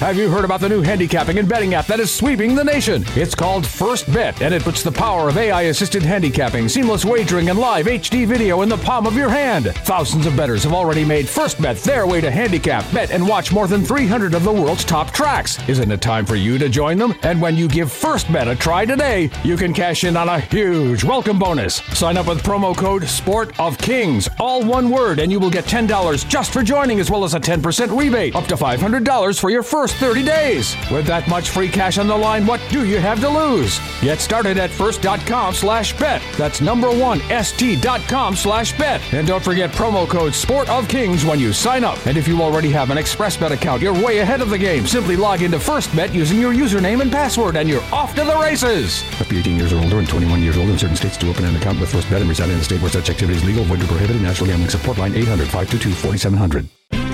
Have you heard about the new handicapping and betting app that is sweeping the nation? It's called First Bet, and it puts the power of AI assisted handicapping, seamless wagering, and live HD video in the palm of your hand. Thousands of bettors have already made First Bet their way to handicap, bet, and watch more than 300 of the world's top tracks. Isn't it time for you to join them? And when you give First Bet a try today, you can cash in on a huge welcome bonus. Sign up with promo code Sport of Kings, all one word, and you will get $10 just for joining, as well as a 10% rebate, up to $500 for your first 30 days. With that much free cash on the line, what do you have to lose? Get started at first.com slash bet. That's number one, st.com slash bet. And don't forget promo code Sport of Kings when you sign up. And if you already have an ExpressBet account, you're way ahead of the game. Simply log into FirstBet using your username and password, and you're off to the races. Up to 18 years or older and 21 years old in certain states to open an account with FirstBet and reside in a state where such activity is legal, void, or prohibited. National Gambling Support Line 800 522 4700.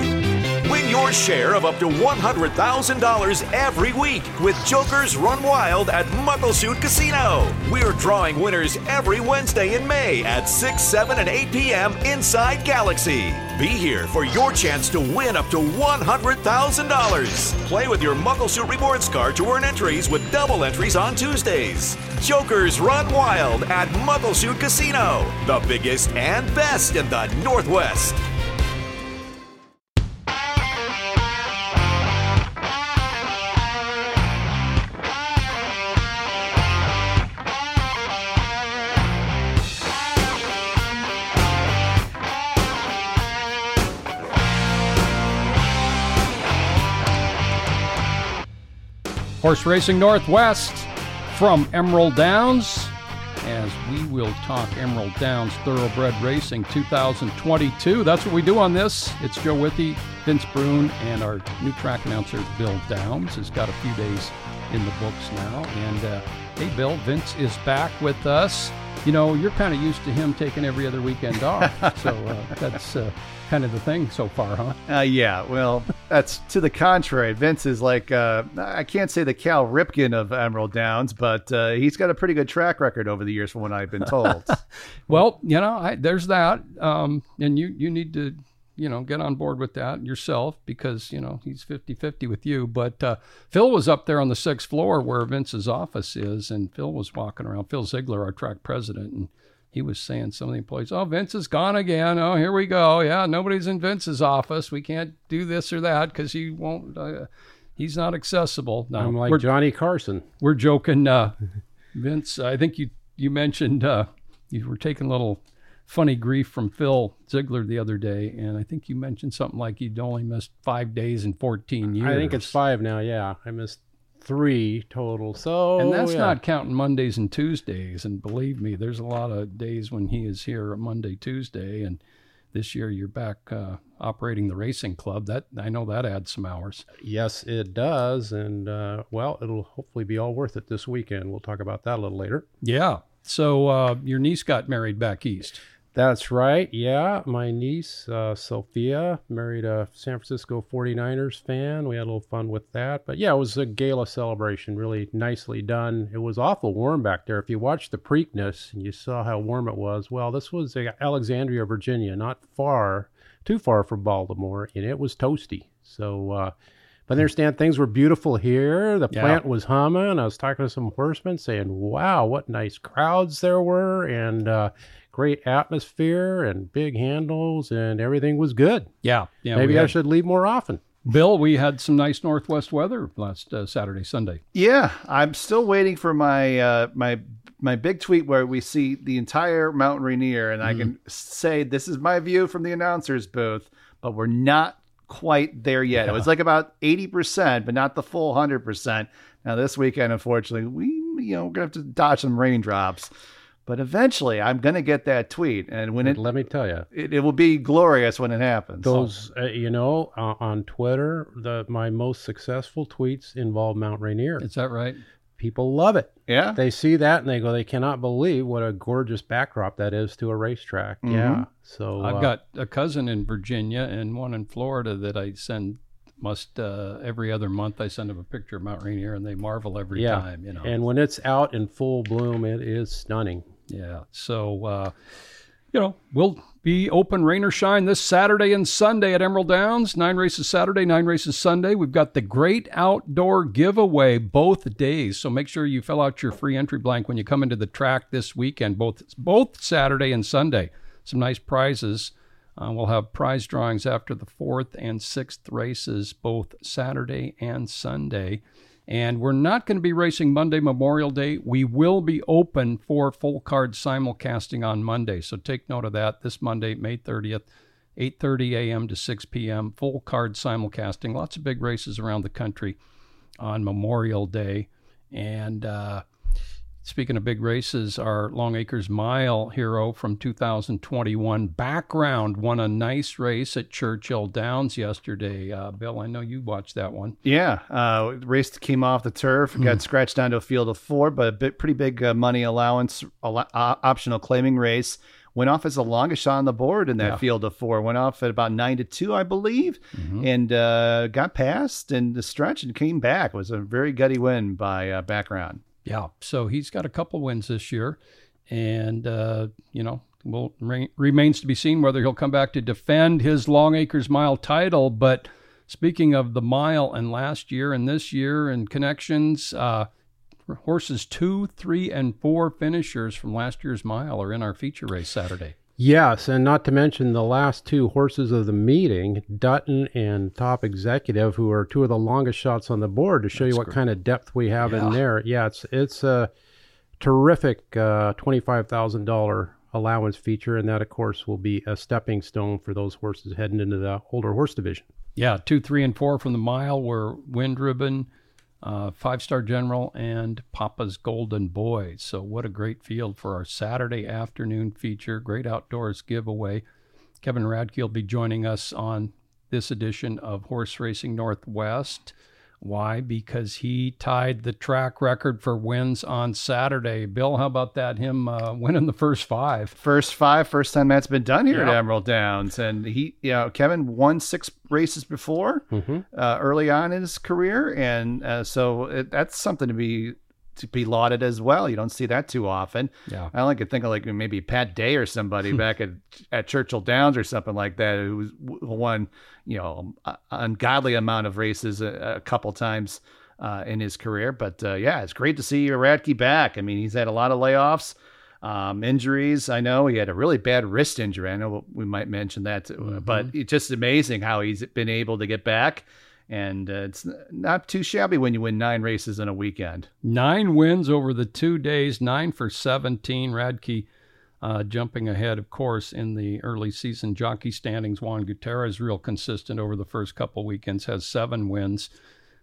Share of up to $100,000 every week with Jokers Run Wild at Muckleshoot Casino. We're drawing winners every Wednesday in May at 6, 7, and 8 p.m. inside Galaxy. Be here for your chance to win up to $100,000. Play with your Muckleshoot Rewards card to earn entries with double entries on Tuesdays. Jokers Run Wild at Muckleshoot Casino, the biggest and best in the Northwest. Horse Racing Northwest from Emerald Downs as we will talk Emerald Downs Thoroughbred Racing 2022. That's what we do on this. It's Joe Withee, Vince Bruun, and our new track announcer, Bill Downs, has got a few days in the books now. And uh, hey, Bill, Vince is back with us. You know, you're kind of used to him taking every other weekend off. so uh, that's uh, kind of the thing so far, huh? Uh, yeah, well, that's to the contrary. Vince is like, uh, I can't say the Cal Ripken of Emerald Downs, but uh, he's got a pretty good track record over the years from what I've been told. well, you know, I, there's that. Um, and you, you need to, you know, get on board with that yourself because, you know, he's 50 50 with you. But uh, Phil was up there on the sixth floor where Vince's office is, and Phil was walking around. Phil Ziegler, our track president, and he was saying some of the employees, "Oh, Vince is gone again. Oh, here we go. Yeah, nobody's in Vince's office. We can't do this or that because he won't. Uh, he's not accessible." No, I'm like Johnny Carson. We're joking, uh, Vince. I think you you mentioned uh, you were taking a little funny grief from Phil Ziegler the other day, and I think you mentioned something like you'd only missed five days in 14 years. I think it's five now. Yeah, I missed three total. So and that's yeah. not counting Mondays and Tuesdays. And believe me, there's a lot of days when he is here Monday, Tuesday, and this year you're back uh, operating the racing club. That I know that adds some hours. Yes, it does, and uh, well, it'll hopefully be all worth it this weekend. We'll talk about that a little later. Yeah. So uh, your niece got married back east. That's right. Yeah, my niece uh, Sophia married a San Francisco 49ers fan. We had a little fun with that. But yeah, it was a gala celebration, really nicely done. It was awful warm back there. If you watched the Preakness and you saw how warm it was, well, this was Alexandria, Virginia, not far, too far from Baltimore, and it was toasty. So, uh, but I understand things were beautiful here. The Yeah. plant was humming. I was talking to some horsemen saying, wow, what nice crowds there were. And, uh, great atmosphere and big handles and everything was good. Yeah. Yeah. Maybe we I should leave more often. Bill, we had some nice northwest weather last uh, Saturday, Sunday. yeah, I'm still waiting for my uh, my my big tweet where we see the entire Mount Rainier, and I can say this is my view from the announcers booth, but we're not quite there yet. It was like about 80%, but not the full 100%. Now this weekend, unfortunately, we you know we're gonna have to dodge some raindrops. But eventually, I'm gonna get that tweet, and when it Let me tell you, it, it will be glorious when it happens. those uh, you know uh, on Twitter, the my most successful tweets involve Mount Rainier. Is that right? People love it. yeah, They see that and they go, they cannot believe what a gorgeous backdrop that is to a racetrack. Yeah. So I've uh, got a cousin in Virginia and one in Florida that I send must uh, every other month. I send them a picture of Mount Rainier and they marvel every yeah. time. You know. And when it's out in full bloom, it is stunning. Yeah. So, uh, you know, we'll be open rain or shine this Saturday and Sunday at Emerald Downs. Nine races Saturday, nine races Sunday. We've got the great outdoor giveaway both days. So make sure you fill out your free entry blank when you come into the track this weekend, both both Saturday and Sunday. Some nice prizes. Uh, we'll have prize drawings after the fourth and sixth races, both Saturday and Sunday. And we're not going to be racing Monday, Memorial Day. We will be open for full card simulcasting on Monday. So take note of that this Monday, May 30th, 8:30 a.m. to 6 p.m. Full card simulcasting. Lots of big races around the country on Memorial Day. And uh, Speaking of big races, our Longacres Mile hero from 2021 background won a nice race at Churchill Downs yesterday. Uh, Bill, I know you watched that one. Yeah, uh, race came off the turf, got scratched down to a field of four, but a bit, pretty big uh, money allowance, uh, optional claiming race. Went off as the longest shot on the board in that Yeah. field of four. Went off at about nine to two, I believe, and uh, got past and the stretch and came back. It was a very gutty win by uh, background. Yeah, so he's got a couple wins this year, and uh, you know, well, re- remains to be seen whether he'll come back to defend his Longacres Mile title. But speaking of the mile and last year and this year and connections, uh, horses two, three, and four finishers from last year's mile are in our feature race Saturday. Yes, and not to mention the last two horses of the meeting, Dutton and Top Executive, who are two of the longest shots on the board to show you what kind of depth we have Yeah. in there. Yeah, it's it's a terrific uh, twenty-five thousand dollar allowance feature, and that of course will be a stepping stone for those horses heading into the older horse division. Yeah, two, three, and four from the mile were Wind Ribbon, uh, Five Star General, and Papa's Golden Boy. So, what a great field for our Saturday afternoon feature. Great outdoors giveaway. Kevin Radke will be joining us on this edition of Horse Racing Northwest. Why? Because he tied the track record for wins on Saturday. Bill, how about that? Him uh, winning the first five. First five, first time that's been done here at Emerald Downs, and he, you know, Kevin won six races before uh, early on in his career, and uh, so it, that's something to be to be lauded as well. You don't see that too often. Yeah. I only could think of like maybe Pat Day or somebody back at at Churchill Downs or something like that who won, you know, ungodly amount of races a, a couple times uh, in his career. But uh, yeah, it's great to see Radke back. I mean, he's had a lot of layoffs, um, injuries. I know he had a really bad wrist injury. I know we might mention that, too. but it's just amazing how he's been able to get back. And uh, it's not too shabby when you win nine races in a weekend. Nine wins over the two days, nine for 17. Radke uh, jumping ahead, of course, in the early season jockey standings. Juan Gutierrez, real consistent over the first couple weekends, has seven wins.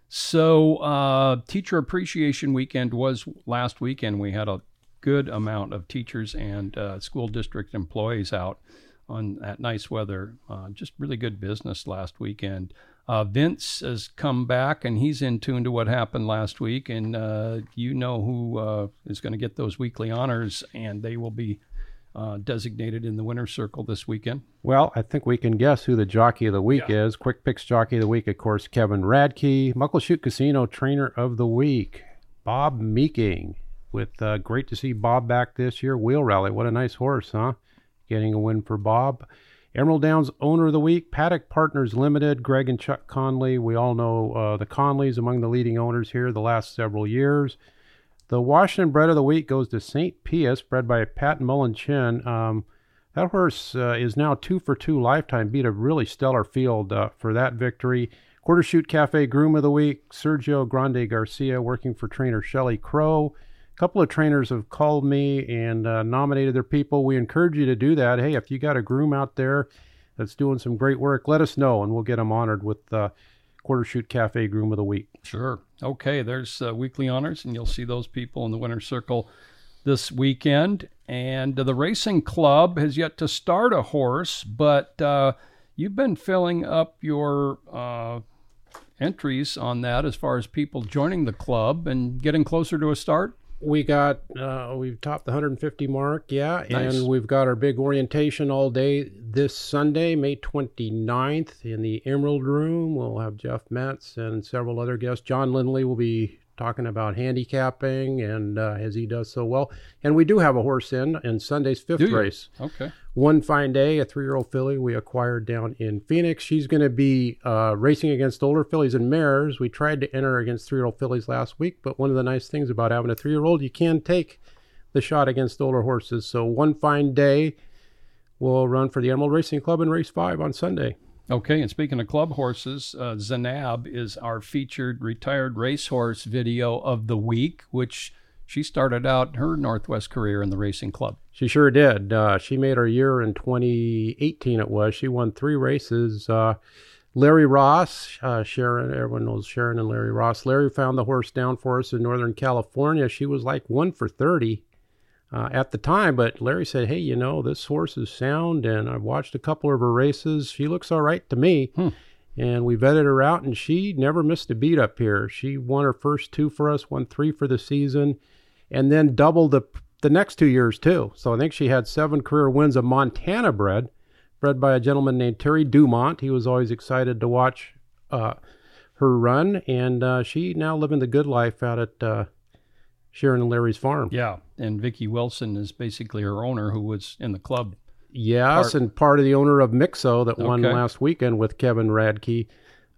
So, uh, Teacher Appreciation Weekend was last weekend. We had a good amount of teachers and uh, school district employees out on that nice weather. Uh, just really good business last weekend. Uh, Vince has come back and he's in tune to what happened last week. And uh, you know who uh, is going to get those weekly honors, and they will be uh, designated in the winner's circle this weekend. Well, I think we can guess who the jockey of the week is. Quick picks jockey of the week, of course, Kevin Radke. Muckleshoot Casino trainer of the week, Bob Meeking. With uh, great to see Bob back this year. Wheel Rally, what a nice horse, huh? Getting a win for Bob. Emerald Downs owner of the week, Paddock Partners Limited, Greg and Chuck Conley. We all know uh, the Conleys among the leading owners here the last several years. The Washington Bred of the Week goes to St. Pius, bred by Pat Mullen Chin. Um, that horse uh, is now two for two lifetime, beat a really stellar field uh, for that victory. Quarter Shoot Cafe Groom of the Week, Sergio Grande Garcia, working for trainer Shelley Crow. Couple of trainers have called me and uh, nominated their people. We encourage you to do that. Hey, if you got a groom out there that's doing some great work, let us know and we'll get them honored with uh, Quarter Shoot Cafe Groom of the Week. Sure. Okay, there's uh, weekly honors, and you'll see those people in the winner's circle this weekend. And the racing club has yet to start a horse, but uh, you've been filling up your uh, entries on that as far as people joining the club and getting closer to a start. We got uh, we've topped the 150 mark, yeah, Nice. and we've got our big orientation all day this Sunday, May 29th, in the Emerald Room. We'll have Jeff Metz and several other guests. John Lindley will be talking about handicapping, and uh, as he does so well. And we do have a horse in in Sunday's fifth race. Okay. One fine day, a three-year-old filly we acquired down in Phoenix. She's going to be uh, racing against older fillies and mares. We tried to enter against three-year-old fillies last week, but one of the nice things about having a three-year-old, you can take the shot against older horses. So one fine day, we'll run for the Emerald Racing Club in race five on Sunday. Okay, and speaking of club horses, uh, Zanab is our featured retired racehorse video of the week, which she started out her Northwest career in the racing club. She sure did. Uh, she made her year in 2018. It was. She won three races. Uh, Larry Ross, uh, Sharon, everyone knows Sharon and Larry Ross. Larry found the horse down for us in Northern California. She was like one for 30 uh, at the time, but Larry said, Hey, you know, this horse is sound, and I've watched a couple of her races. She looks all right to me. And we vetted her out, and she never missed a beat up here. She won her first two for us, won three for the season, and then doubled the the next two years too. So I think she had seven career wins of Montana bred, bred by a gentleman named Terry Dumont. He was always excited to watch uh, her run, and uh, she now living the good life out at uh, Sharon and Larry's farm. Yeah, and Vicki Wilson is basically her owner, who was in the club. Yes, and part of the owner of Mixo that won last weekend with Kevin Radke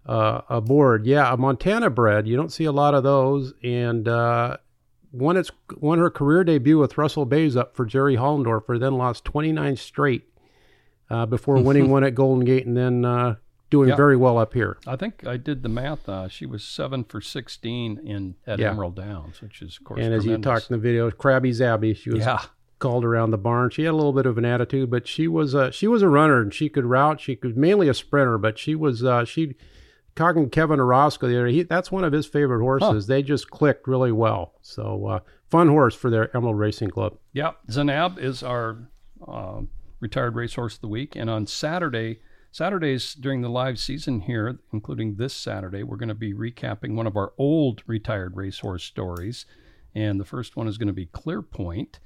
uh, aboard. Yeah, a Montana bred. You don't see a lot of those, and uh, won its won her career debut with Russell Baze up for Jerry Hollendorfer. Then lost 29 straight uh, before winning one at Golden Gate, and then uh, doing Yeah. very well up here. I think I did the math. Uh, she was seven for sixteen in at Yeah. Emerald Downs, which is of course. And as you talked in the video, Krabby Zabby, she was yeah, called around the barn. She had a little bit of an attitude, but she was a she was a runner and she could route. She could mainly a sprinter, but she was uh, she talking Kevin Orozco the other. He, that's one of his favorite horses. They just clicked really well. So uh, fun horse for their Emerald Racing Club. yeah. Zanab is our uh, retired racehorse of the week, and on Saturday. Saturdays during the live season here, including this Saturday, we're going to be recapping one of our old retired racehorse stories. And the first one is going to be Clearpoint.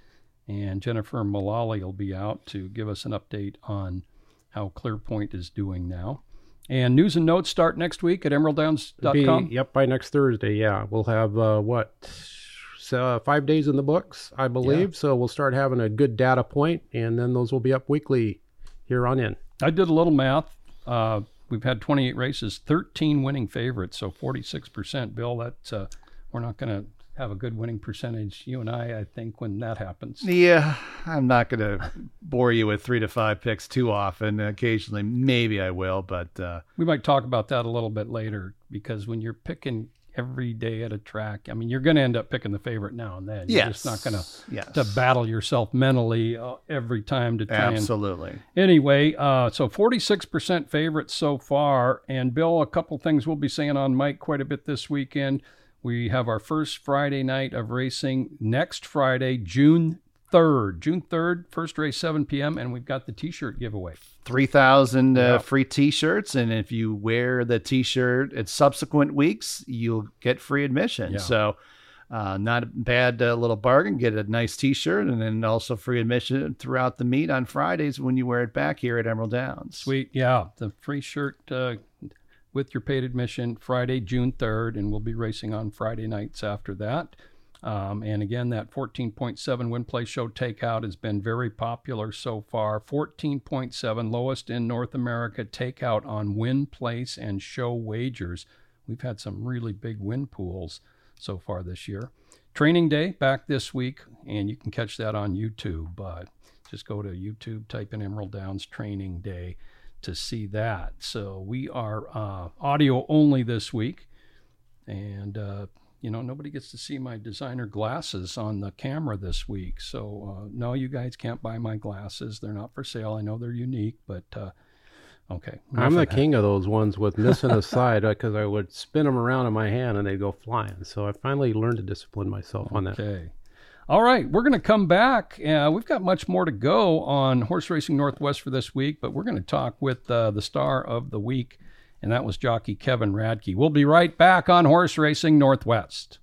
And Jennifer Mullally will be out to give us an update on how Clearpoint is doing now. And news and notes start next week at Be, emeralddowns.com. yep, by next Thursday. Yeah, we'll have uh, what uh, five days in the books, I believe. So we'll start having a good data point, and then those will be up weekly here on in. I did a little math. Uh, we've had 28 races, 13 winning favorites, so 46%. Bill, that's uh, we're not going to have a good winning percentage. You and I, I think, when that happens. Yeah, I'm not going to bore you with three to five picks too often. Occasionally, maybe I will, but uh, We might talk about that a little bit later because when you're picking every day at a track, I mean, you're going to end up picking the favorite now and then. You're yes, just not going to yes, to battle yourself mentally uh, every time to try and absolutely. Anyway, uh, so 46% favorites so far. And Bill, a couple things we'll be saying on mic quite a bit this weekend. We have our first Friday night of racing next Friday, June 3rd. June 3rd, first race 7 p.m. And we've got the t shirt giveaway. 3,000 uh, Yeah. free t shirts. And if you wear the t shirt at subsequent weeks, you'll get free admission. Yeah. So, uh, not a bad uh, little bargain. Get a nice t shirt and then also free admission throughout the meet on Fridays when you wear it back here at Emerald Downs. Sweet. Yeah. The free shirt uh, with your paid admission Friday, June 3rd. And we'll be racing on Friday nights after that. Um, and again, that 14.7 win play show takeout has been very popular so far. 14.7, lowest in North America takeout on win place and show wagers. We've had some really big win pools so far this year. Training day back this week, and you can catch that on YouTube. But just go to YouTube, type in Emerald Downs Training Day to see that. So we are uh, audio only this week, and uh, you know nobody gets to see my designer glasses on the camera this week. So uh, no, you guys can't buy my glasses. They're not for sale. I know they're unique, but uh, okay. I'm the that. king of those ones with missing a side because I would spin them around in my hand and they'd go flying. So I finally learned to discipline myself on that. Okay. All right, we're going to come back. Uh, we've got much more to go on Horse Racing Northwest for this week, but we're going to talk with uh, the star of the week, and that was jockey Kevin Radke. We'll be right back on Horse Racing Northwest.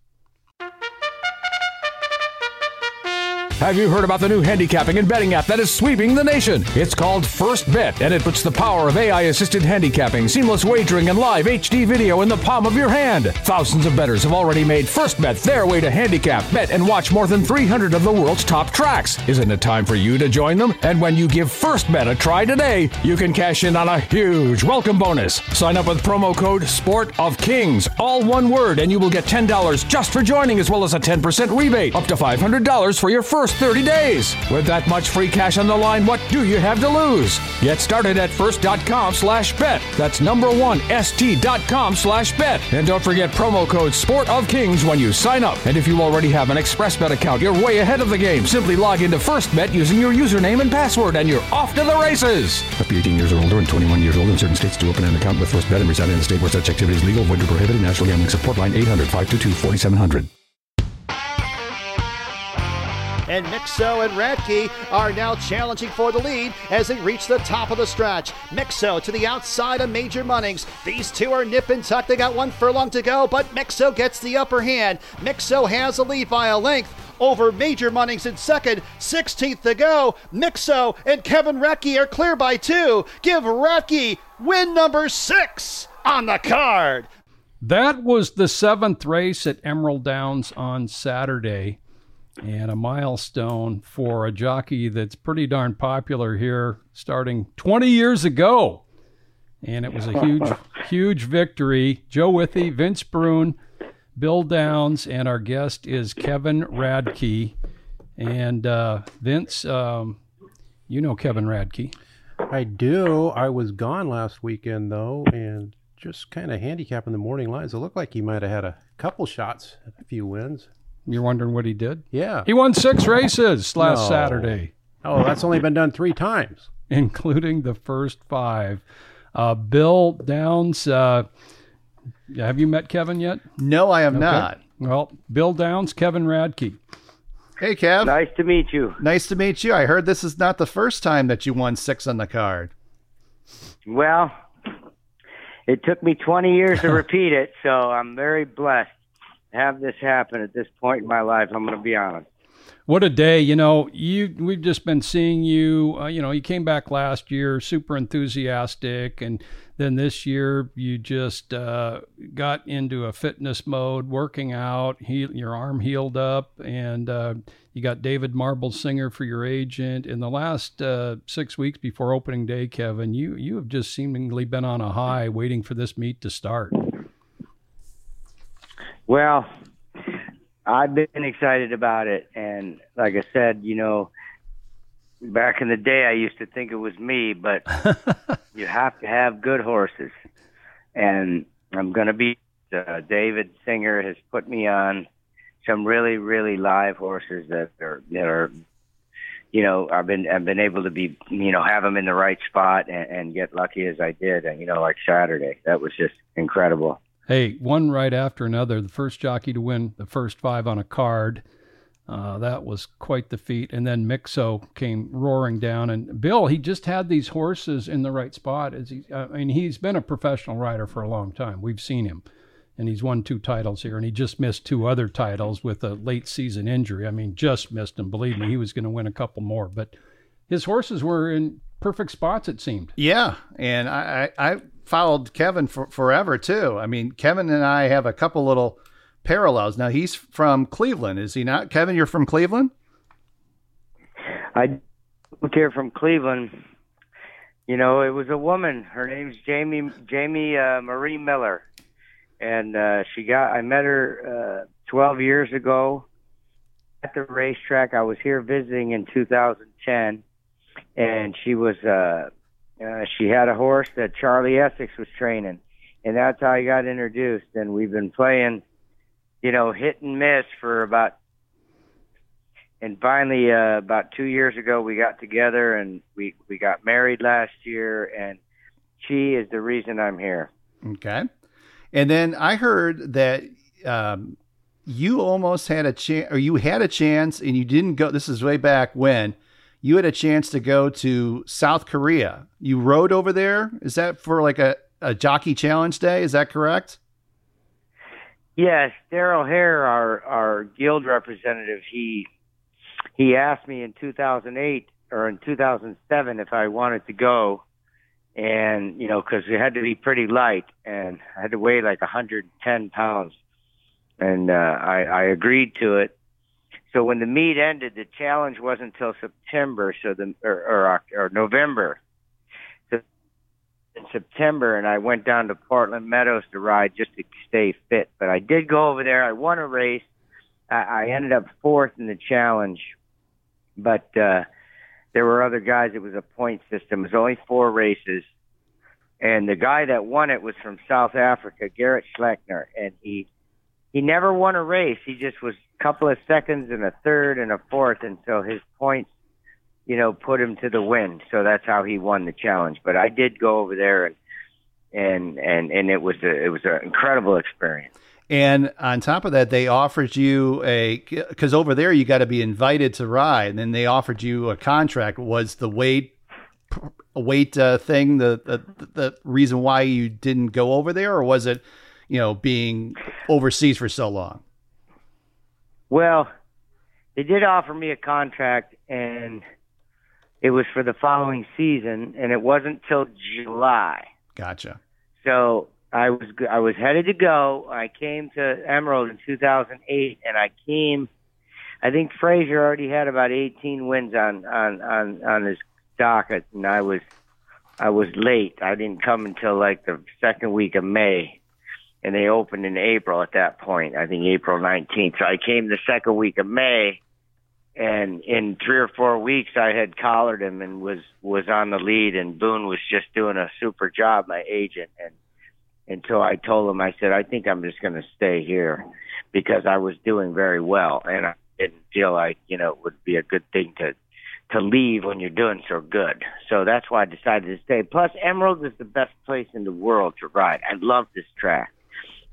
Have you heard about the new handicapping and betting app that is sweeping the nation? It's called First Bet, and it puts the power of AI assisted handicapping, seamless wagering, and live HD video in the palm of your hand. Thousands of bettors have already made First Bet their way to handicap, bet, and watch more than 300 of the world's top tracks. Isn't it time for you to join them? And when you give First Bet a try today, you can cash in on a huge welcome bonus. Sign up with promo code Sport of Kings, all one word, and you will get $10 just for joining, as well as a 10% rebate, up to $500 for your first 30 days. With that much free cash on the line, what do you have to lose? Get started at first.com slash bet. That's number one, st.com slash bet. And don't forget promo code Sport of Kings when you sign up. And if you already have an ExpressBet account, you're way ahead of the game. Simply log into FirstBet using your username and password, and you're off to the races. Up to 18 years or older and 21 years old in certain states to open an account with FirstBet and reside in a state where such activity is legal, void, or prohibited. National Gambling Support Line 800 522 4700. And Mixo and Radke are now challenging for the lead as they reach the top of the stretch. Mixo to the outside of Major Munnings. These two are nip and tuck. They got one furlong to go, but Mixo gets the upper hand. Mixo has a lead by a length over Major Munnings in second. 16th to go. Mixo and Kevin Radke are clear by two. Give Radke win number six on the card. That was the seventh race at Emerald Downs on Saturday and a milestone for a jockey that's pretty darn popular here starting 20 years ago. And it was a huge, huge victory. Joe Withee, Vince Bruun, Bill Downs, and our guest is Kevin Radke. And uh, Vince, um, you know Kevin Radke. I do. I was gone last weekend though, and just kind of handicapping the morning lines. It looked like he might have had a couple shots, a few wins. You're wondering what he did? Yeah. He won six races last No. Saturday, Oh, that's only been done three times. including the first five. Uh, Bill Downs, uh, have you met Kevin yet? No, I am not. Well, Bill Downs, Kevin Radke. Hey, Kev. Nice to meet you. Nice to meet you. I heard this is not the first time that you won six on the card. Well, it took me 20 years to repeat it, so I'm very blessed to have this happen at this point in my life. I'm going to be honest. What a day! You know, you we've just been seeing you. Uh, you know, you came back last year, super enthusiastic, and then this year you just uh, got into a fitness mode, working out. He, your arm healed up, and uh, you got David Marble Singer for your agent. In the last uh, six weeks before opening day, Kevin, you you have just seemingly been on a high, waiting for this meet to start. Well, I've been excited about it, and like I said, you know, back in the day, I used to think it was me, but you have to have good horses, and I'm going to be. Uh, David Singer has put me on some really, really live horses that are that are, you know, I've been I've been able to be, you know, have them in the right spot and, and get lucky as I did, and you know, like Saturday, that was just incredible. Hey, one right after another. The first jockey to win the first five on a card. Uh, that was quite the feat. And then Mixo came roaring down. And Bill, he just had these horses in the right spot. As he, I mean, he's been a professional rider for a long time. We've seen him, and he's won two titles here. And he just missed two other titles with a late season injury. I mean, just missed them. Believe me, he was going to win a couple more. But his horses were in perfect spots. It seemed. Yeah, and I, I, I followed Kevin for forever too. I mean, Kevin and I have a couple little parallels. Now he's from Cleveland, is he not? Kevin, you're from Cleveland. I moved here from Cleveland. You know, it was a woman. Her name's Jamie Jamie uh, Marie Miller, and uh, she got. I met her uh, 12 years ago at the racetrack. I was here visiting in 2010, and she was. Uh, uh, she had a horse that Charlie Essex was training, and that's how I got introduced. And we've been playing, you know, hit and miss for about and finally uh, about two years ago we got together and we we got married last year and she is the reason i'm here Okay, and then I heard that um, you almost had a chance, or you had a chance, and you didn't go. This is way back when you had a chance to go to South Korea. You rode over there. Is that for like a, a jockey challenge day? Is that correct? yes Darrell Haire our our guild representative he he asked me in 2008 or in 2007 if I wanted to go, and you know, because it had to be pretty light, and I had to weigh like 110 pounds, and uh, I, I agreed to it. So when the meet ended, the challenge wasn't until September, so the or, or, or November. So in September, and I went down to Portland Meadows to ride just to stay fit. But I did go over there. I won a race. I, I ended up fourth in the challenge, but uh, there were other guys. It was a point system. It was only four races, and the guy that won it was from South Africa, Garrett Schleckner, and he he never won a race. He just was a couple of seconds and a third and a fourth, and so his points, you know, put him to the win. So that's how he won the challenge. But I did go over there and and and and it was a, it was an incredible experience. And on top of that, they offered you a because over there you got to be invited to ride, and then they offered you a contract. Was the weight weight uh, thing the, the the reason why you didn't go over there, or was it you know being overseas for so long? Well, they did offer me a contract, and it was for the following season, and it wasn't till July. Gotcha. So I was I was headed to go. I came to Emerald in 2008, and I came. I think Fraser already had about 18 wins on on on on his docket, and I was I was late. I didn't come until like the second week of May, and they opened in April at that point. I think April 19th. So I came the second week of May, and in three or four weeks I had collared him and was was on the lead. And Boone was just doing a super job, my agent, and and so I told him, I said, I think I'm just going to stay here because I was doing very well, and I didn't feel like you know it would be a good thing to to leave when you're doing so good. So that's why I decided to stay. Plus, Emerald is the best place in the world to ride. I love this track.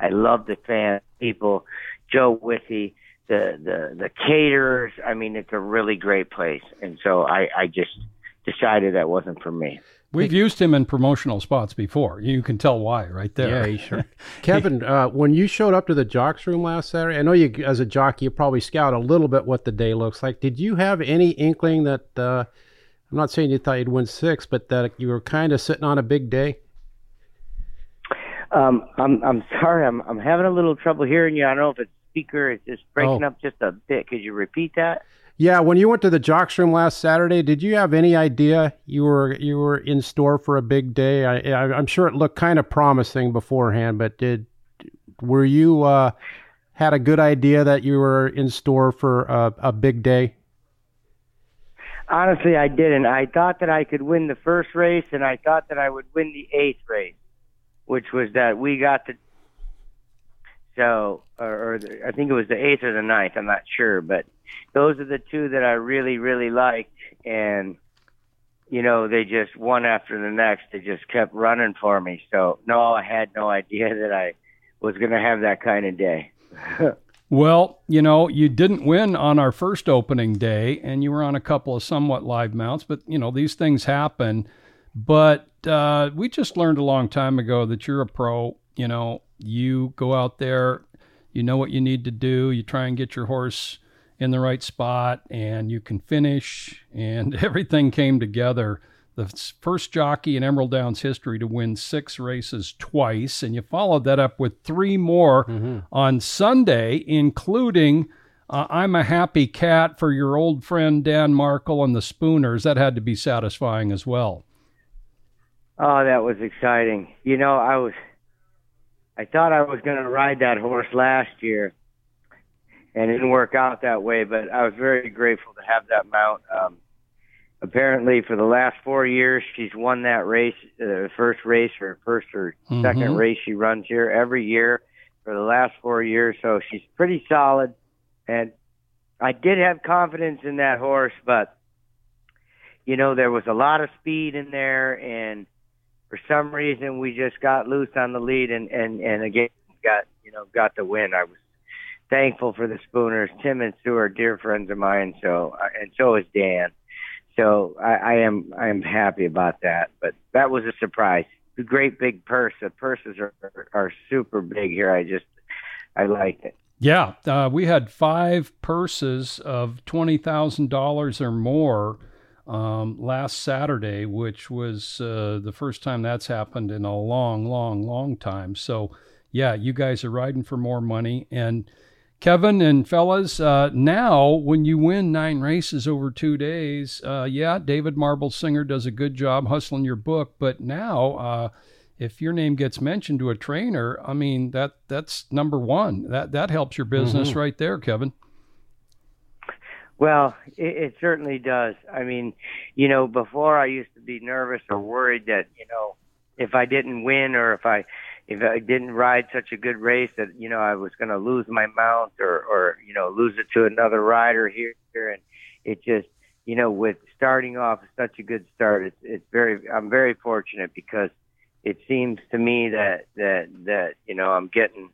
I love the fan people, Joe Withee, the the the caterers. I mean, it's a really great place, and so I I just decided that wasn't for me. We've used him in promotional spots before. You can tell why right there. Yeah, sure. Kevin, uh, when you showed up to the jocks room last Saturday, I know you, as a jockey, you probably scout a little bit what the day looks like. Did you have any inkling that? Uh, I'm not saying you thought you'd win six, but that you were kind of sitting on a big day. Um, I'm I'm sorry, I'm I'm having a little trouble hearing you. I don't know if it's speaker is just breaking Oh. up just a bit. Could you repeat that? Yeah, when you went to the jocks room last Saturday, did you have any idea you were you were in store for a big day? I, I I'm sure it looked kind of promising beforehand, but did were you uh, had a good idea that you were in store for a, a big day? Honestly, I didn't. I thought that I could win the first race, and I thought that I would win the eighth race, which was that we got the. So, or, or the, I think it was the eighth or the ninth. I'm not sure, but those are the two that I really, really liked, and you know they just one after the next. They just kept running for me. So, no, I had no idea that I was going to have that kind of day. Well, you know, you didn't win on our first opening day, and you were on a couple of somewhat live mounts, but, you know, these things happen. But uh, we just learned a long time ago that you're a pro. You know, you go out there, you know what you need to do, you try and get your horse in the right spot, and you can finish, and everything came together. The first jockey in Emerald Downs history to win six races twice, and you followed that up with three more on Sunday, including uh, I'm a Happy Cat for your old friend Dan Markle and the Spooners. That had to be satisfying as well. Oh, that was exciting. You know, I was I thought I was going to ride that horse last year and it didn't work out that way, but I was very grateful to have that mount. Um apparently for the last 4 years she's won that race, the first race or first or second Mhm. race she runs here every year for the last 4 years, so she's pretty solid and I did have confidence in that horse, but you know, there was a lot of speed in there and for some reason we just got loose on the lead and and and again got you know got the win. I was thankful for the Spooners. Tim and Sue are dear friends of mine, so uh, and so is Dan. So I, I am I am happy about that. But that was a surprise. The great big purse. The purses are are super big here. I just I liked it. Yeah, uh, we had five purses of twenty thousand dollars or more um, last Saturday, which was uh, the first time that's happened in a long, long, long time. So, yeah, you guys are riding for more money. And Kevin and fellas, uh, now when you win nine races over two days, uh, yeah, David Marble Singer does a good job hustling your book. But now, uh, if your name gets mentioned to a trainer, I mean that that's number one. That that helps your business mm-hmm. right there, Kevin. Well, it, it certainly does. I mean, you know, before I used to be nervous or worried that, you know, if I didn't win or if I if I didn't ride such a good race that, you know, I was going to lose my mount or or you know, lose it to another rider here and it just, you know, with starting off such a good start, it's it's very I'm very fortunate because it seems to me that that that, you know, I'm getting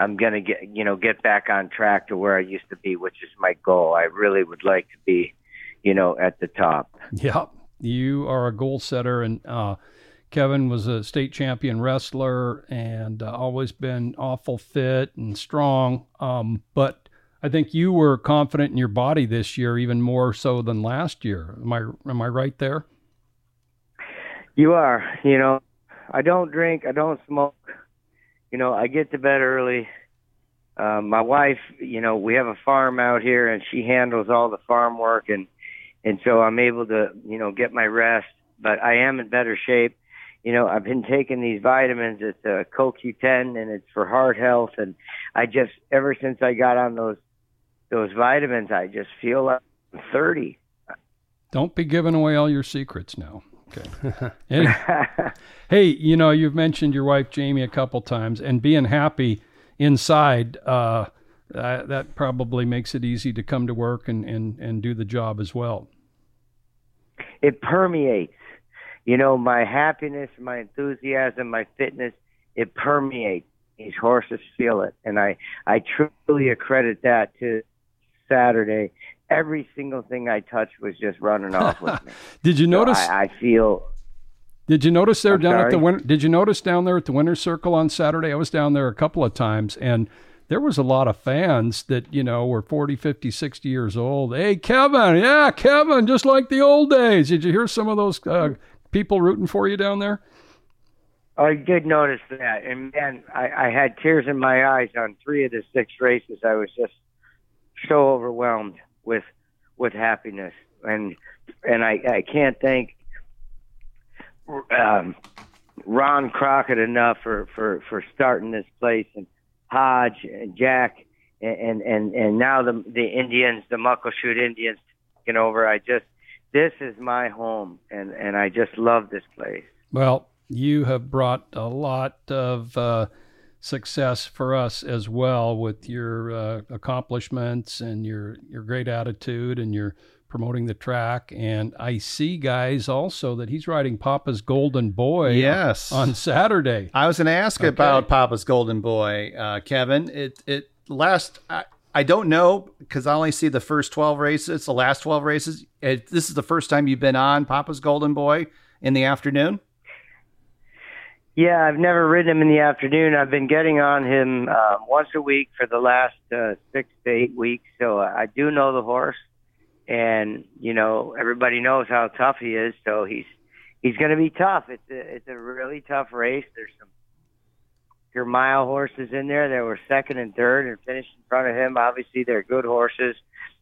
I'm going to get, you know, get back on track to where I used to be, which is my goal. I really would like to be, you know, at the top. Yep. You are a goal setter and, uh, Kevin was a state champion wrestler and uh, always been awful fit and strong. Um, but I think you were confident in your body this year, even more so than last year. Am I am I right there? You are. You know, I don't drink. I don't smoke you know, I get to bed early. Uh, my wife, you know, we have a farm out here, and she handles all the farm work, and and so I'm able to, you know, get my rest. But I am in better shape. You know, I've been taking these vitamins. It's a CoQ10, and it's for heart health. And I just, ever since I got on those those vitamins, I just feel like I'm 30. Don't be giving away all your secrets now. Okay. hey, you know, you've mentioned your wife Jamie a couple times, and being happy inside, uh, uh, that probably makes it easy to come to work and, and, and do the job as well. It permeates. You know, my happiness, my enthusiasm, my fitness, it permeates. These horses feel it. And I, I truly accredit that to Saturday every single thing I touched was just running off with me. did you notice? So I, I, feel. Did you notice there I'm down sorry? at the winter? Did you notice down there at the Winter Circle on Saturday? I was down there a couple of times, and there was a lot of fans that you know were 40 50 60 years old hey kevin yeah kevin just like the old days did you hear some of those uh, people rooting for you down there I did notice that, and man, I, I had tears in my eyes on three of the six races. I was just so overwhelmed with with happiness, and and I I can't thank um, Ron Crockett enough for for for starting this place, and Hodge and Jack, and and and now the the Indians, the Muckleshoot Indians, taking over. I just this is my home, and and I just love this place. Well, you have brought a lot of. Uh, success for us as well with your uh, accomplishments and your your great attitude and your promoting the track. And I see guys also that he's riding Papa's Golden Boy yes. on Saturday. I was going to ask okay. about Papa's Golden Boy uh, Kevin. It it last I, I don't know because I only see the first 12 races the last 12 races. It, this is the first time you've been on Papa's Golden Boy in the afternoon yeah, I've never ridden him in the afternoon. I've been getting on him uh, once a week for the last uh, six to eight weeks, so I do know the horse, and you know everybody knows how tough he is. So he's he's going to be tough. It's a it's a really tough race. There's some your mile horses in there that were second and third and finished in front of him. Obviously, they're good horses.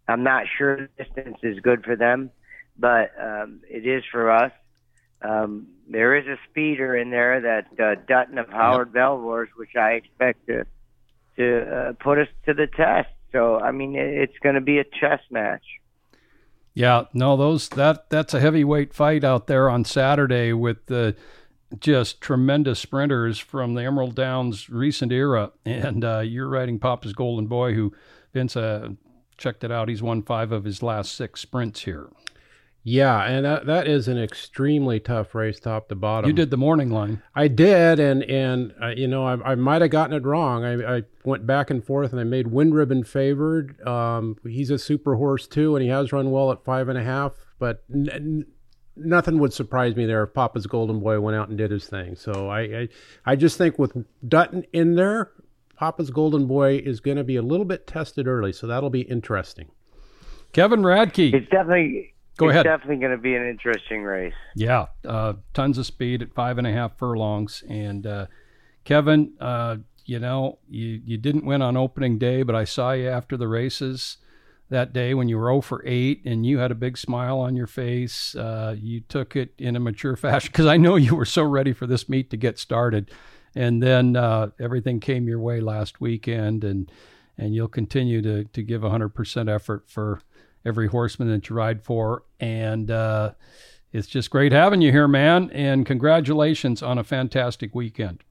I'm not sure the distance is good for them, but um, it is for us. Um, there is a speeder in there that uh, Dutton of Howard yep. Belvoirs, which I expect to to uh, put us to the test. So I mean, it's going to be a chess match. Yeah, no, those that that's a heavyweight fight out there on Saturday with the just tremendous sprinters from the Emerald Downs recent era, and uh, you're riding Papa's Golden Boy, who Vince uh, checked it out. He's won five of his last six sprints here. Yeah, and that, that is an extremely tough race, top to bottom. You did the morning line. I did, and and uh, you know I, I might have gotten it wrong. I, I went back and forth, and I made Wind Ribbon favored. Um, he's a super horse too, and he has run well at five and a half. But n- n- nothing would surprise me there if Papa's Golden Boy went out and did his thing. So I I, I just think with Dutton in there, Papa's Golden Boy is going to be a little bit tested early, so that'll be interesting. Kevin Radke. It's definitely Go it's ahead. definitely going to be an interesting race. Yeah, uh, tons of speed at five and a half furlongs. And uh, Kevin, uh, you know, you, you didn't win on opening day, but I saw you after the races that day when you were 0 for 8 and you had a big smile on your face. Uh, you took it in a mature fashion because I know you were so ready for this meet to get started. And then uh, everything came your way last weekend, and and you'll continue to, to give 100% effort for every horseman that you ride for. And uh, it's just great having you here, man. And congratulations on a fantastic weekend.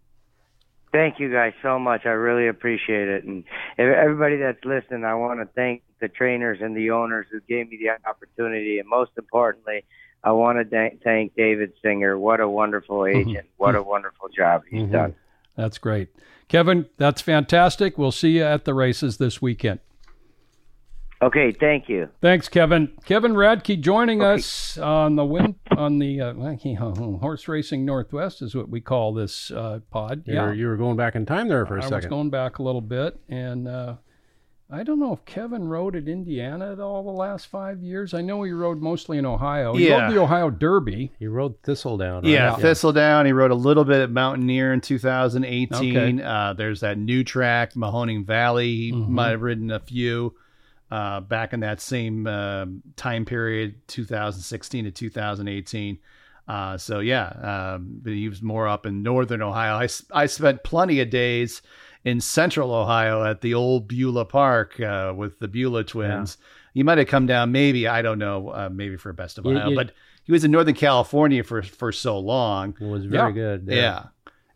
Thank you guys so much. I really appreciate it. And everybody that's listening, I want to thank the trainers and the owners who gave me the opportunity. And most importantly, I want to thank David Singer. What a wonderful agent. what a wonderful job he's done. That's great. Kevin, that's fantastic. We'll see you at the races this weekend. Okay, thank you. Thanks, Kevin. Kevin Radke joining us on the win on the uh, horse racing Northwest is what we call this uh, pod. You were, you were going back in time there for a I was second. going back a little bit, and uh, I don't know if Kevin rode at Indiana at all the last five years. I know he rode mostly in Ohio. He Yeah. rode the Ohio Derby. He rode Thistledown. Right? Yeah, Thistledown. He rode a little bit at Mountaineer in 2018. Okay. Uh, there's that new track, Mahoning Valley. He Mhm. might have ridden a few uh, back in that same um time period, 2016 to 2018. Uh, so yeah, um, but he was more up in northern Ohio. I, I spent plenty of days in central Ohio at the old Beulah Park uh, with the Beulah twins. He might have come down, maybe I don't know, uh, maybe for Best of You- Ohio, you- but he was in Northern California for for so long. It was very Yeah. good. Yeah.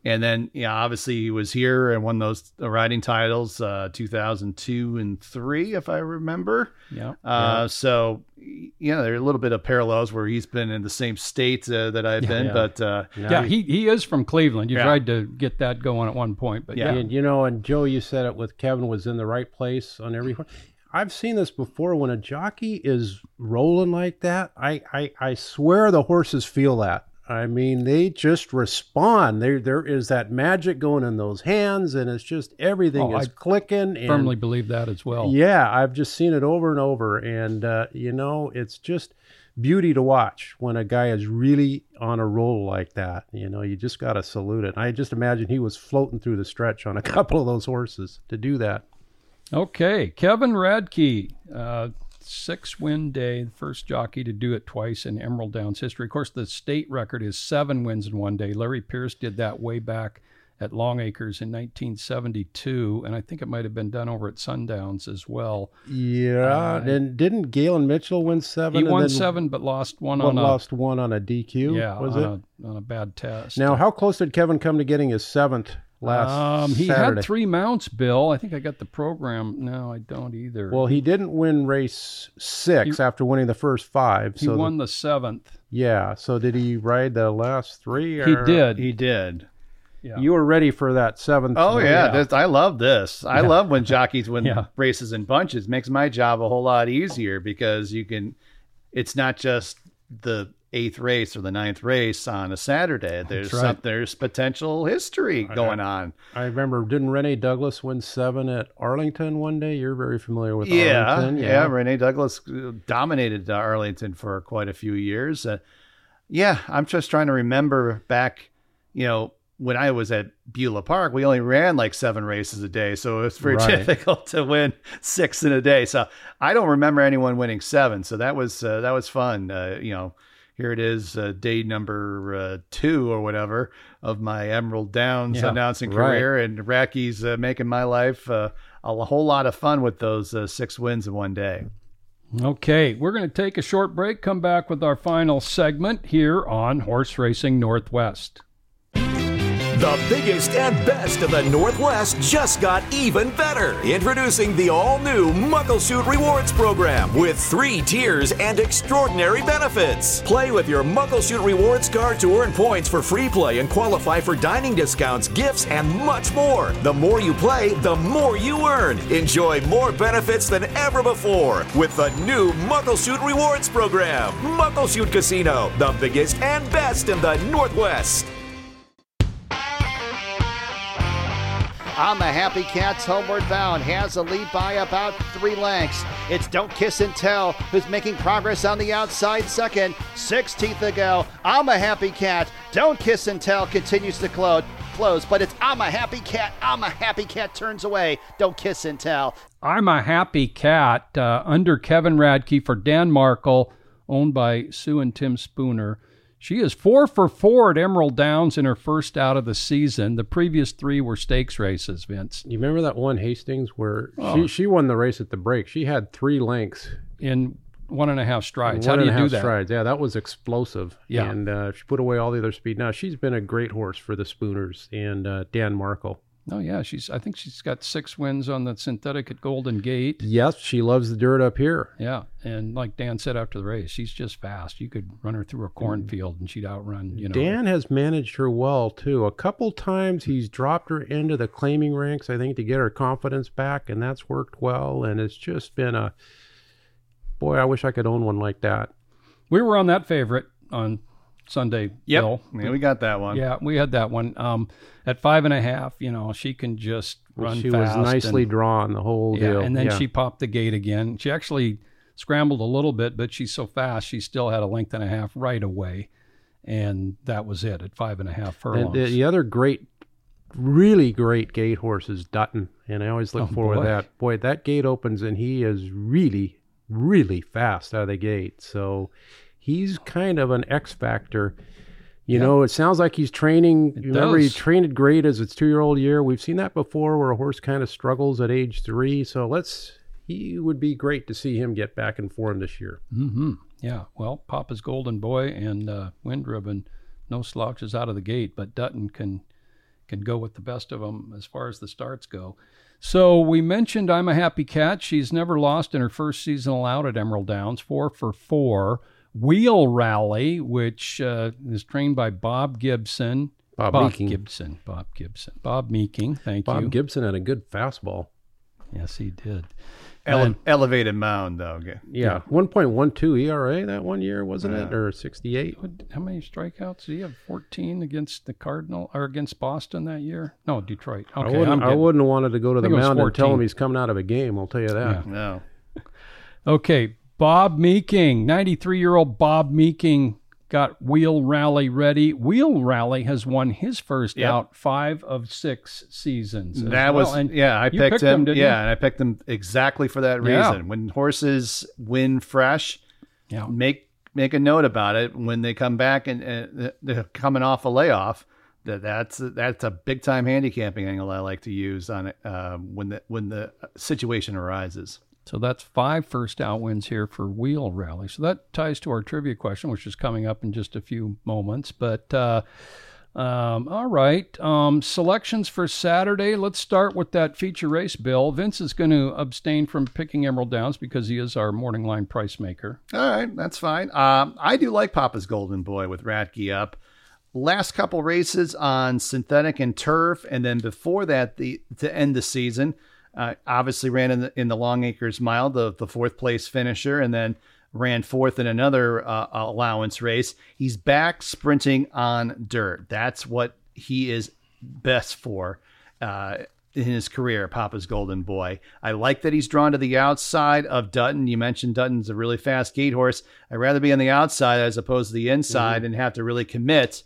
And then, yeah, obviously he was here and won those riding titles, uh, 2002 and three, if I remember. Yeah. Uh, so, you know, there are a little bit of parallels where he's been in the same state uh, that I've been, Yeah. but uh, Now Yeah, he, he is from Cleveland. You Yeah. tried to get that going at one point, but Yeah. yeah. And you know, and Joe, you said it with Kevin was in the right place on every. I've seen this before. When a jockey is rolling like that, I I, I swear the horses feel that. I mean, they just respond. There there is that magic going in those hands, and it's just everything Oh, is I clicking. And, firmly believe that as well. Yeah, I've just seen it over and over, and uh, you know, it's just beauty to watch when a guy is really on a roll like that. You know, you just got to salute it. I just imagine he was floating through the stretch on a couple of those horses to do that. Okay, Kevin Radke, uh, six win day, the first jockey to do it twice in Emerald Downs history. Of course, the state record is seven wins in one day. Larry Pierce did that way back at Longacres in 1972, and I think it might have been done over at Sundowns as well. Yeah, Uh, and didn't Gallyn Mitchell win seven? He won seven, but lost one one on a lost one on a DQ. yeah was on, it? A, on a bad test. Now, how close did Kevin come to getting his seventh last um, he Saturday? had three mounts, Bill. I think I got the program. No, I don't either. Well, he didn't win race six after winning the first five. he so won the seventh. yeah. So did he ride the last three? He did. he did. Yeah. You were ready for that seventh. Oh yeah, This, I love this. I love when jockeys win Yeah. races in bunches. Makes my job a whole lot easier because you can. It's not just the eighth race or the ninth race on a Saturday. There's right. some, there's potential history going on. I remember. Didn't Rene Douglas win seven at Arlington one day? You're very familiar with Yeah, Arlington. yeah. Rene Douglas uh, dominated Arlington for quite a few years. Uh, yeah, I'm just trying to remember back. You know, when I was at Beulah Park, we only ran like seven races a day, so it was very Right. difficult to win six in a day. So I don't remember anyone winning seven. So that was uh, that was fun. Uh, you know, here it is, uh, day number uh, two or whatever of my Emerald Downs Yeah, announcing right. career, and Radke's uh, making my life uh, a whole lot of fun with those uh, six wins in one day. Okay, we're going to take a short break, come back with our final segment here on Horse Racing Northwest. The biggest and best of the Northwest just got even better. Introducing the all new Muckleshoot Rewards Program with three tiers and extraordinary benefits. Play with your Muckleshoot Rewards card to earn points for free play and qualify for dining discounts, gifts, and much more. The more you play, the more you earn. Enjoy more benefits than ever before with the new Muckleshoot Rewards Program. Muckleshoot Casino, the biggest and best in the Northwest. I'm a Happy Cats homeward bound. Has a lead by about three lengths. It's Don't Kiss and Tell who's making progress on the outside second. Six teeth ago, I'm a Happy Cat. Don't Kiss and Tell continues to close. Close, but it's I'm a happy cat. I'm a happy cat turns away. Don't kiss and tell. I'm a happy cat uh, under Kevin Radke for Dan Markel, owned by Sue and Tim Spooner. She is four for four at Emerald Downs in her first out of the season. The previous three were stakes races, Vince. You remember that one Hastings where Oh. she, she won the race at the break? She had three lengths. In one and a half strides. one How do you do that? Strides. Yeah, that was explosive. Yeah. And uh, she put away all the other speed. Now, she's been a great horse for the Spooners and uh, Dan Markle. Oh yeah, she's. I think she's got six wins on the synthetic at Golden Gate. Yes, she loves the dirt up here. Yeah, and like Dan said after the race, she's just fast. You could run her through a cornfield and she'd outrun. You know, Dan has managed her well too. A couple times he's dropped her into the claiming ranks, I think, to get her confidence back, and that's worked well. And it's just been a boy. I wish I could own one like that. we were on that favorite on Sunday. Yep. Bill. Yeah, we got that one. Yeah, we had that one. Um, at five and a half, you know, she can just run she was nicely and, drawn the whole yeah, deal. and then Yeah. she popped the gate again. She actually scrambled a little bit, but she's so fast, she still had a length and a half right away, and that was it at five and a half And furlongs. the, the other great, really great gate horse is Dutton, and I always look Oh, forward boy. to that. Boy, that gate opens, and he is really, really fast out of the gate. So he's kind of an X factor. You know, it sounds like he's training. It remember, he trained great as its two-year-old year. We've seen that before, where a horse kind of struggles at age three. So let's. He would be great to see him get back in form this year. hmm Yeah. Well, Papa's Golden Boy and uh, Wind Ribbon, no slouches out of the gate, but Dutton can can go with the best of them as far as the starts go. So we mentioned I'm a happy cat. She's never lost in her first season allowed at Emerald Downs, four for four. Wheel Rally, which uh, is trained by Bob Gibson. Bob Bob Meeking. Gibson. Bob Gibson. Bob Meeking. Thank Bob you. Bob Gibson had a good fastball. yes, he did. Ele- And- elevated mound though. Okay. Yeah, one point one two ERA that one year, wasn't it, or sixty eight? How many strikeouts? Did he have 14 against the Cardinal or against Boston that year? No, Detroit. Okay, I wouldn't. I'm I wouldn't have wanted to go to the think it was mound and tell him he's coming out of a game. I'll tell you that. No. Okay, Bob Meeking, 93 year old Bob Meeking got Wheel Rally ready. Wheel Rally has won his first Yep. out five of six seasons. That well. was And yeah. I picked, picked him. him, yeah, you? and I picked him exactly for that Yeah. reason. When horses win fresh, Yeah. make make a note about it when they come back and, and they're coming off a layoff. That that's that's a big time handicapping angle I like to use on it uh, when the when the situation arises. So that's five first out wins here for Wheel Rally. So that ties to our trivia question, which is coming up in just a few moments. But uh, um, all right, um, selections for Saturday. Let's start with that feature race, Bill. Vince is going to abstain from picking Emerald Downs because he is our morning line price maker. All right, that's fine. Um, I do like Papa's Golden Boy with Radke up. Last couple races on synthetic and turf, and then before that, the to end the season, uh, obviously ran in the in the Longacres Mile, the the fourth place finisher, and then ran fourth in another uh, allowance race. He's back sprinting on dirt. That's what he is best for. Uh, in his career, Papa's Golden Boy. I like that he's drawn to the outside of Dutton. You mentioned Dutton's a really fast gate horse. I'd rather be on the outside as opposed to the inside and have to really commit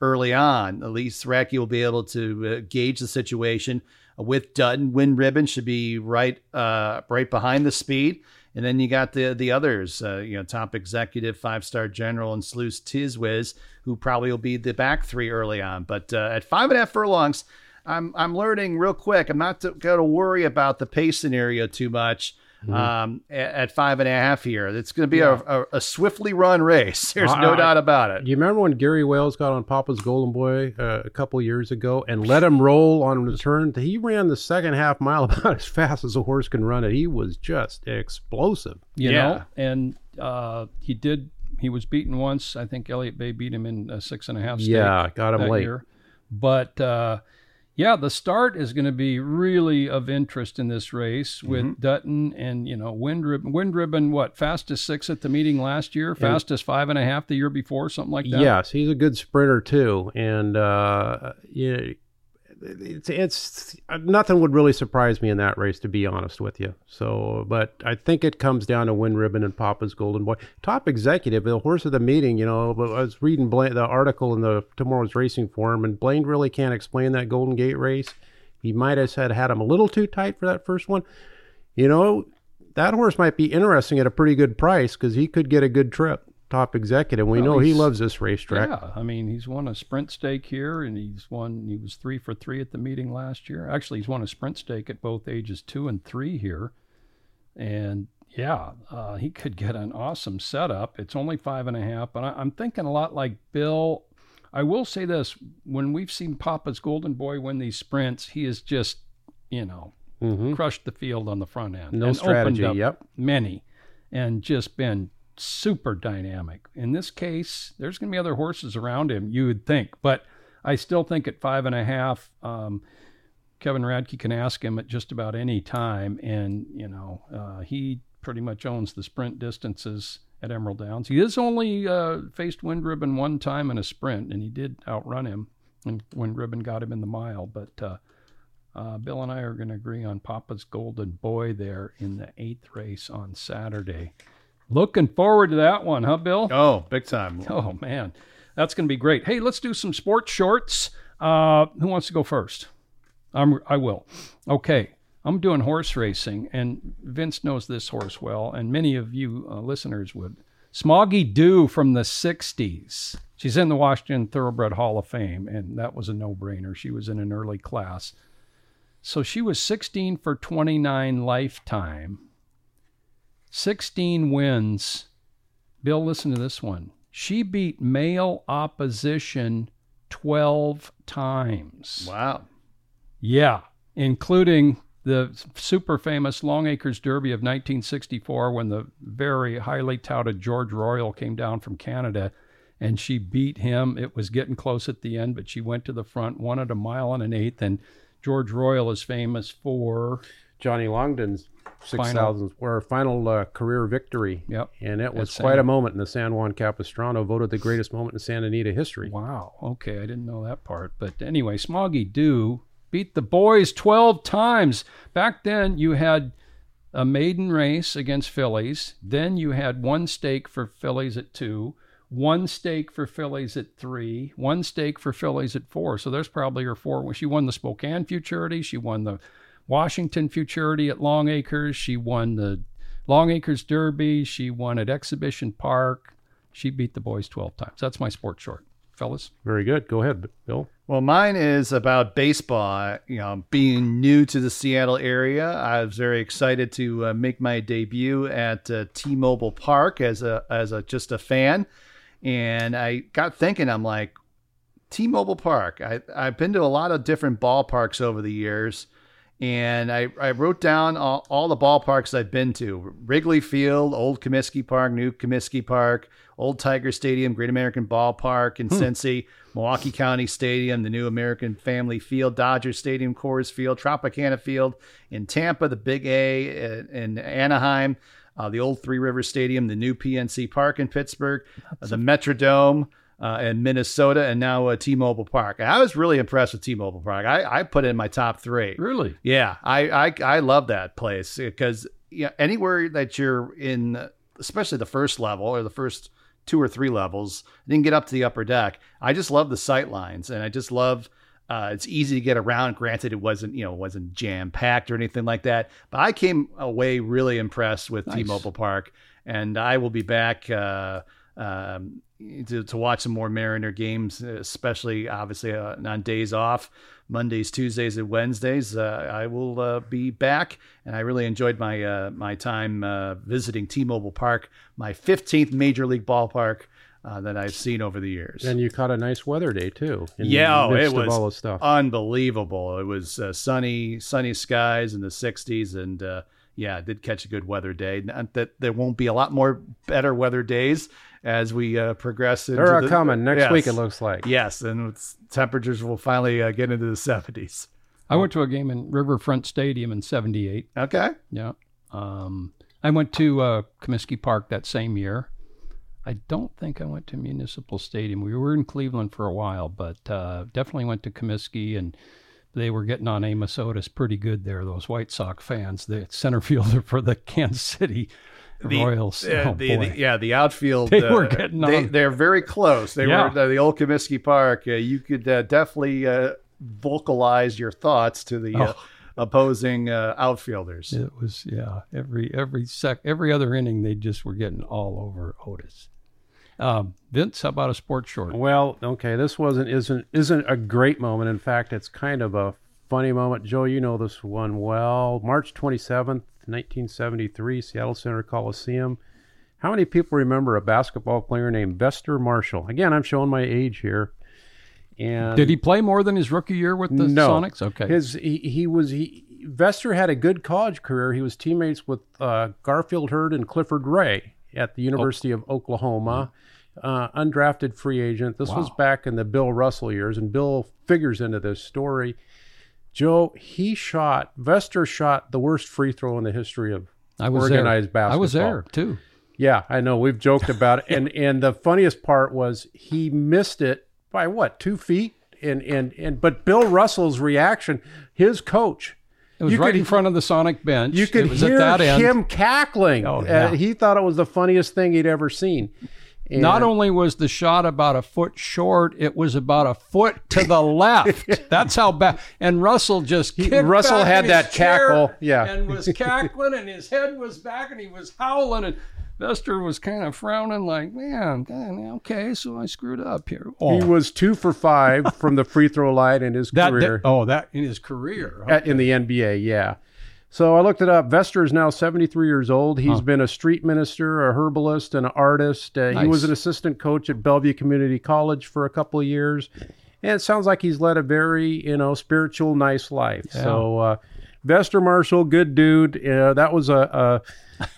early on. At least Radke will be able to uh, gauge the situation with Dutton. Win ribbon should be right, uh, right behind the speed. And then you got the the others, uh, you know, top executive, five star general, and Sluice Tizwiz, who probably will be the back three early on. But uh, at five and a half furlongs, I'm I'm learning real quick. I'm not going to worry about the pace scenario too much. Um, at, at five and a half here, it's going to be a, a, a swiftly run race. There's no I- doubt about it. Do you remember when Gary Wales got on Papa's Golden Boy uh, a couple years ago and let him roll on return? He ran the second half mile about as fast as a horse can run it. He was just explosive. you Yeah. know and uh, he did he was beaten once i think elliott bay beat him in a six and a half Yeah, got him that late. year. but uh, yeah the start is going to be really of interest in this race with Mm-hmm. dutton and you know wind ribbon wind ribbon what fastest six at the meeting last year fastest five and a half the year before something like that Yes, he's a good sprinter too, and uh, yeah, it's it's nothing would really surprise me in that race, to be honest with you. So, but I think it comes down to Win Ribbon and Papa's Golden Boy. Top executive, the horse of the meeting. You know, I was reading Blaine, the article in the tomorrow's racing forum, and Blaine really can't explain that Golden Gate race. He might have said had him a little too tight for that first one. You know, that horse might be interesting at a pretty good price because he could get a good trip. Top executive. We Well, know he loves this racetrack. Yeah, I mean, he's won a sprint stake here, and he's won. He was three for three at the meeting last year. Actually, he's won a sprint stake at both ages two and three here, and yeah, uh, he could get an awesome setup. It's only five and a half, but I, I'm thinking a lot like Bill. I will say this: when we've seen Papa's Golden Boy win these sprints, he is just, you know, hmm crushed the field on the front end. No and strategy, opened up yep. Many, and just been super dynamic. In this case, there's going to be other horses around him, you would think, but I still think at five and a half, um, Kevin Radke can ask him at just about any time, and you know uh, he pretty much owns the sprint distances at Emerald Downs. He has only uh, faced Wind Ribbon one time in a sprint, and he did outrun him, and Wind Ribbon got him in the mile, but. Uh, uh, Bill and I are going to agree on Papa's Golden Boy there in the eighth race on Saturday. Looking forward to that one, huh, Bill? Oh, big time. Oh man, that's going to be great. Hey, let's do some sports shorts. Uh, who wants to go first? I'm, I will. Okay, I'm doing horse racing, and Vince knows this horse well, and many of you uh, listeners would. Smoggy Dew from the '60s. She's in the Washington Thoroughbred Hall of Fame, and that was a no-brainer. She was in an early class. So she was 16 for 29 lifetime. 16 wins. Bill, listen to this one. She beat male opposition 12 times. Wow. Yeah, including the super famous Longacres Derby of 1964 when the very highly touted George Royal came down from Canada and she beat him. It was getting close at the end, but she went to the front, won at a mile and an eighth. And George Royal is famous for, Johnny Longden's six thousand or final uh, career victory. Yep. and it was quite San- a moment in the San Juan Capistrano, voted the greatest moment in Santa Anita history. wow, okay, I didn't know that part. But anyway, Smoggy Dew beat the boys 12 times. Back then, you had a maiden race against fillies. Then you had one stake for fillies at two, one stake for fillies at three, one stake for fillies at four. So there's probably her four. She won the Spokane Futurity. She won the Washington Futurity at Longacres. She won the Longacres Derby. She won at Exhibition Park. She beat the boys 12 times. That's my sports short. Fellas? Very good. Go ahead, Bill. Well, mine is about baseball. You know, being new to the Seattle area, I was very excited to uh, make my debut at uh, T-Mobile Park as a as a just a fan, and I got thinking. I'm like, T-Mobile Park. I I've been to a lot of different ballparks over the years, and I, I wrote down all, all the ballparks I've been to: Wrigley Field, Old Comiskey Park, New Comiskey Park, Old Tiger Stadium, Great American Ballpark in Cincy, Milwaukee County Stadium, the new American Family Field, Dodger Stadium, Coors Field, Tropicana Field in Tampa, the Big A in, in Anaheim, uh, the old Three Rivers Stadium, the new PNC Park in Pittsburgh, uh, the Metrodome uh, in Minnesota, and now uh, T-Mobile Park. I was really impressed with T-Mobile Park. I, I put it in my top three. Really? Yeah, I I, I love that place because yeah, anywhere that you're in, especially the first level or the first two or three levels, then get up to the upper deck. I just love the sight lines, and I just love. Uh, it's easy to get around. Granted, it wasn't you know it wasn't jam packed or anything like that, but I came away really impressed with Nice. T-Mobile Park, and I will be back. Uh, um, to, to watch some more Mariner games, especially obviously uh, on days off, Mondays, Tuesdays, and Wednesdays. Uh, I will uh, be back, and I really enjoyed my uh, my time uh, visiting T-Mobile Park, my 15th major league ballpark uh, that I've seen over the years. And you caught a nice weather day too. in Yeah, oh, it was all this stuff. unbelievable. It was uh, sunny, sunny skies in the 60s, and uh, yeah, I did catch a good weather day. Not that there won't be a lot more better weather days as we uh, progress. Into They're the, coming next Yes. week. It looks like. Yes, and it's, temperatures will finally uh, get into the 70s. I went to a game in Riverfront Stadium in 78. Okay. Yeah. Um, I went to uh, Comiskey Park that same year. I don't think I went to Municipal Stadium. We were in Cleveland for a while, but uh, definitely went to Comiskey and they were getting on Amos Otis pretty good there. Those White Sox fans, the center fielder for the Kansas City The- Royals. uh, oh, the, the- yeah, the outfield. They uh, were getting they, on. They're very close. They Yeah. were uh, the old Comiskey Park. Uh, you could uh, definitely uh, vocalize your thoughts to the Oh. opposing uh, outfielders. It was yeah. Every every sec every other inning they just were getting all over Otis. Um, Vince, how about a sports short? Well, okay, this wasn't isn't isn't a great moment. In fact, it's kind of a funny moment. Joe, you know this one well. March twenty seventh, nineteen seventy three, Seattle Center Coliseum. How many people remember a basketball player named Vester Marshall? Again, I'm showing my age here. And Did he play more than his rookie year with the no. Sonics? Okay. His he, he was he Vester had a good college career. He was teammates with uh, Garfield Heard and Clifford Ray at the University of Oklahoma. Uh, undrafted free agent. This was back in the Bill Russell years, and Bill figures into this story. Joe, he shot Vester shot the worst free throw in the history of I was organized there. I was there too. Yeah, I know. We've joked about it, and and the funniest part was he missed it by what two feet, and and and but Bill Russell's reaction, his coach, It was You right could- in front of the Sonic bench. you could hear at that end. him cackling. Oh, Uh, yeah. he thought it was the funniest thing he'd ever seen. And Not only was the shot about a foot short, it was about a foot to the left. That's how bad. And Russell just kicked Russell had that cackle, yeah. and was cackling, and his head was back, and he was howling, and Vester was kind of frowning, like, "Man, God, okay, so I screwed up here." Oh, he was two for five from the free throw line in his that, career. that- oh, that in his career. at, in the NBA, yeah. So I looked it up. Vester is now 73 years old. He's been a street minister, a herbalist, and an artist. Uh, He was an assistant coach at Bellevue Community College for a couple of years. And it sounds like he's led a very, you know, spiritual, nice life. So uh, Vester Marshall, good dude. Uh, that was a, a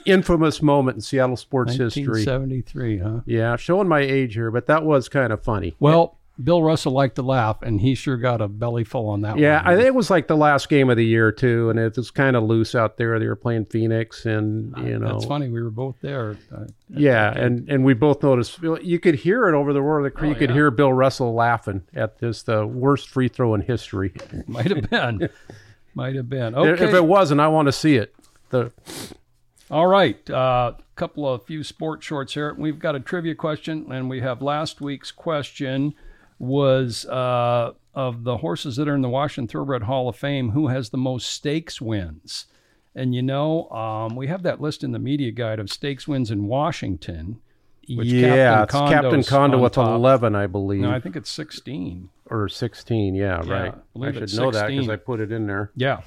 infamous moment in Seattle sports history. 1973, huh? Yeah, showing my age here, but that was kind of funny. Well, Bill Russell liked to laugh, and he sure got a belly full on that one. Yeah, one. I think it was like the last game of the year too, and it was kind of loose out there. They were playing Phoenix, and you know, That's funny. We were both there. Yeah, and and we both noticed you could hear it over the roar of the creek. Oh, you could Oh, yeah. hear Bill Russell laughing at this the worst free throw in history. might have been. might have been. Okay. If it wasn't, I want to see it. The All right. A uh, couple of few sports shorts here. We've got a trivia question, and we have last week's question was uh, of the horses that are in the Washington Thoroughbred Hall of Fame, who has the most stakes wins? And you know, um, we have that list in the media guide of stakes wins in Washington. Yeah, Captain it's Captain Condo's Condo with top. eleven, I believe, No, I think it's 16. or sixteen. Yeah, Yeah, right. I I, should know that because I put it in there. Yeah.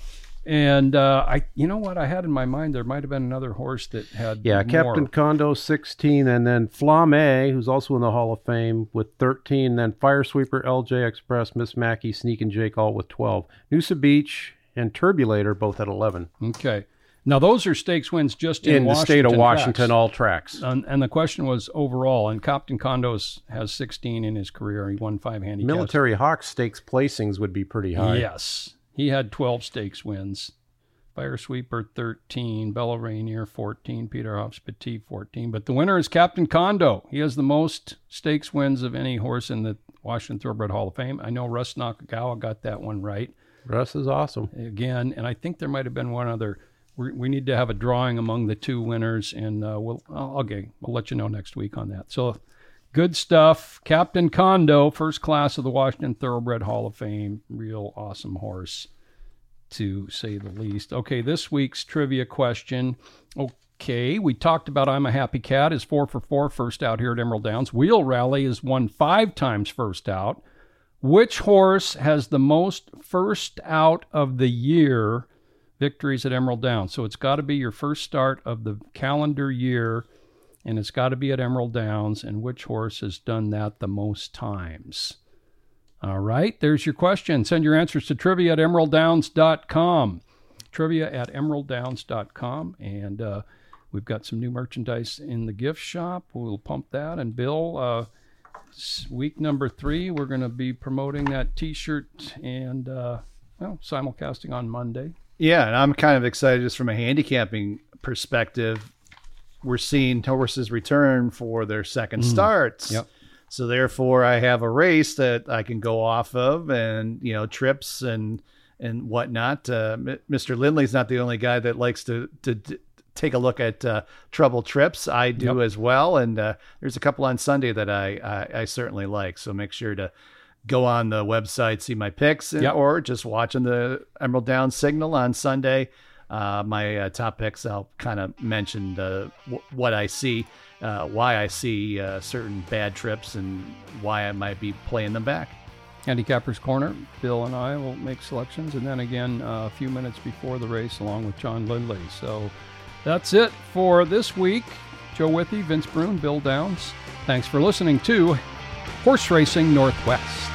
And uh, I, you know what I had in my mind, there might have been another horse that had Yeah, more. Captain Condo, 16, and then Flamme, who's also in the Hall of Fame, with 13. Then Firesweeper, LJ Express, Miss Mackey, Sneak, and Jake all with 12. Noosa Beach and Turbulator both at 11. Okay. Now those are stakes wins just in, In, the state of Washington Washington, tracks. all tracks. And, and the question was overall, and Captain Condos has 16 in his career. He won five handicaps. Military Hawk stakes placings would be pretty high. Yes. He had 12 stakes wins. Firesweeper 13, Bella Rainier 14, Peter Hoffs Petit 14. But the winner is Captain Condo. He has the most stakes wins of any horse in the Washington Thoroughbred Hall of Fame. I know Russ Nakagawa got that one right Russ is awesome. again, and I think there might have been one other. We, we need to have a drawing among the two winners, and uh, we'll oh, okay, we'll let you know next week on that. So, good stuff. Captain Condo, first class of the Washington Thoroughbred Hall of Fame, real awesome horse, to say the least. Okay, this week's trivia question. Okay, we talked about I'm a Happy Cat is four for four first out here at Emerald Downs. Wheel Rally is won five times first out. Which horse has the most first out of the year victories at Emerald Downs? So it's got to be your first start of the calendar year, and it's got to be at Emerald Downs. And which horse has done that the most times? All right, there's your question. Send your answers to trivia at emeralddowns.com. Trivia at emeralddowns.com. And uh, we've got some new merchandise in the gift shop. We'll pump that. And Bill, uh, week number three, we're going to be promoting that t shirt and, uh, well, simulcasting on Monday. Yeah, and I'm kind of excited just from a handicapping perspective. We're seeing horses return for their second starts. Yep. So therefore, I have a race that I can go off of, and you know, trips and and whatnot. Uh, M- Mr. Lindley's not the only guy that likes to to, to take a look at uh, trouble trips. I do Yep. as well, and uh, there's a couple on Sunday that I, I I certainly like. So make sure to go on the website, see my picks, and- Yep. or just watching the Emerald Downs Signal on Sunday. Uh, my uh, top picks, I'll kind of mention uh, w- what I see, uh, why I see uh, certain bad trips, and why I might be playing them back. Handicappers Corner. Bill and I will make selections, and then again uh, a few minutes before the race, along with John Lindley. So that's it for this week. Joe Withee, Vince Bruun, Bill Downs. Thanks for listening to Horse Racing Northwest.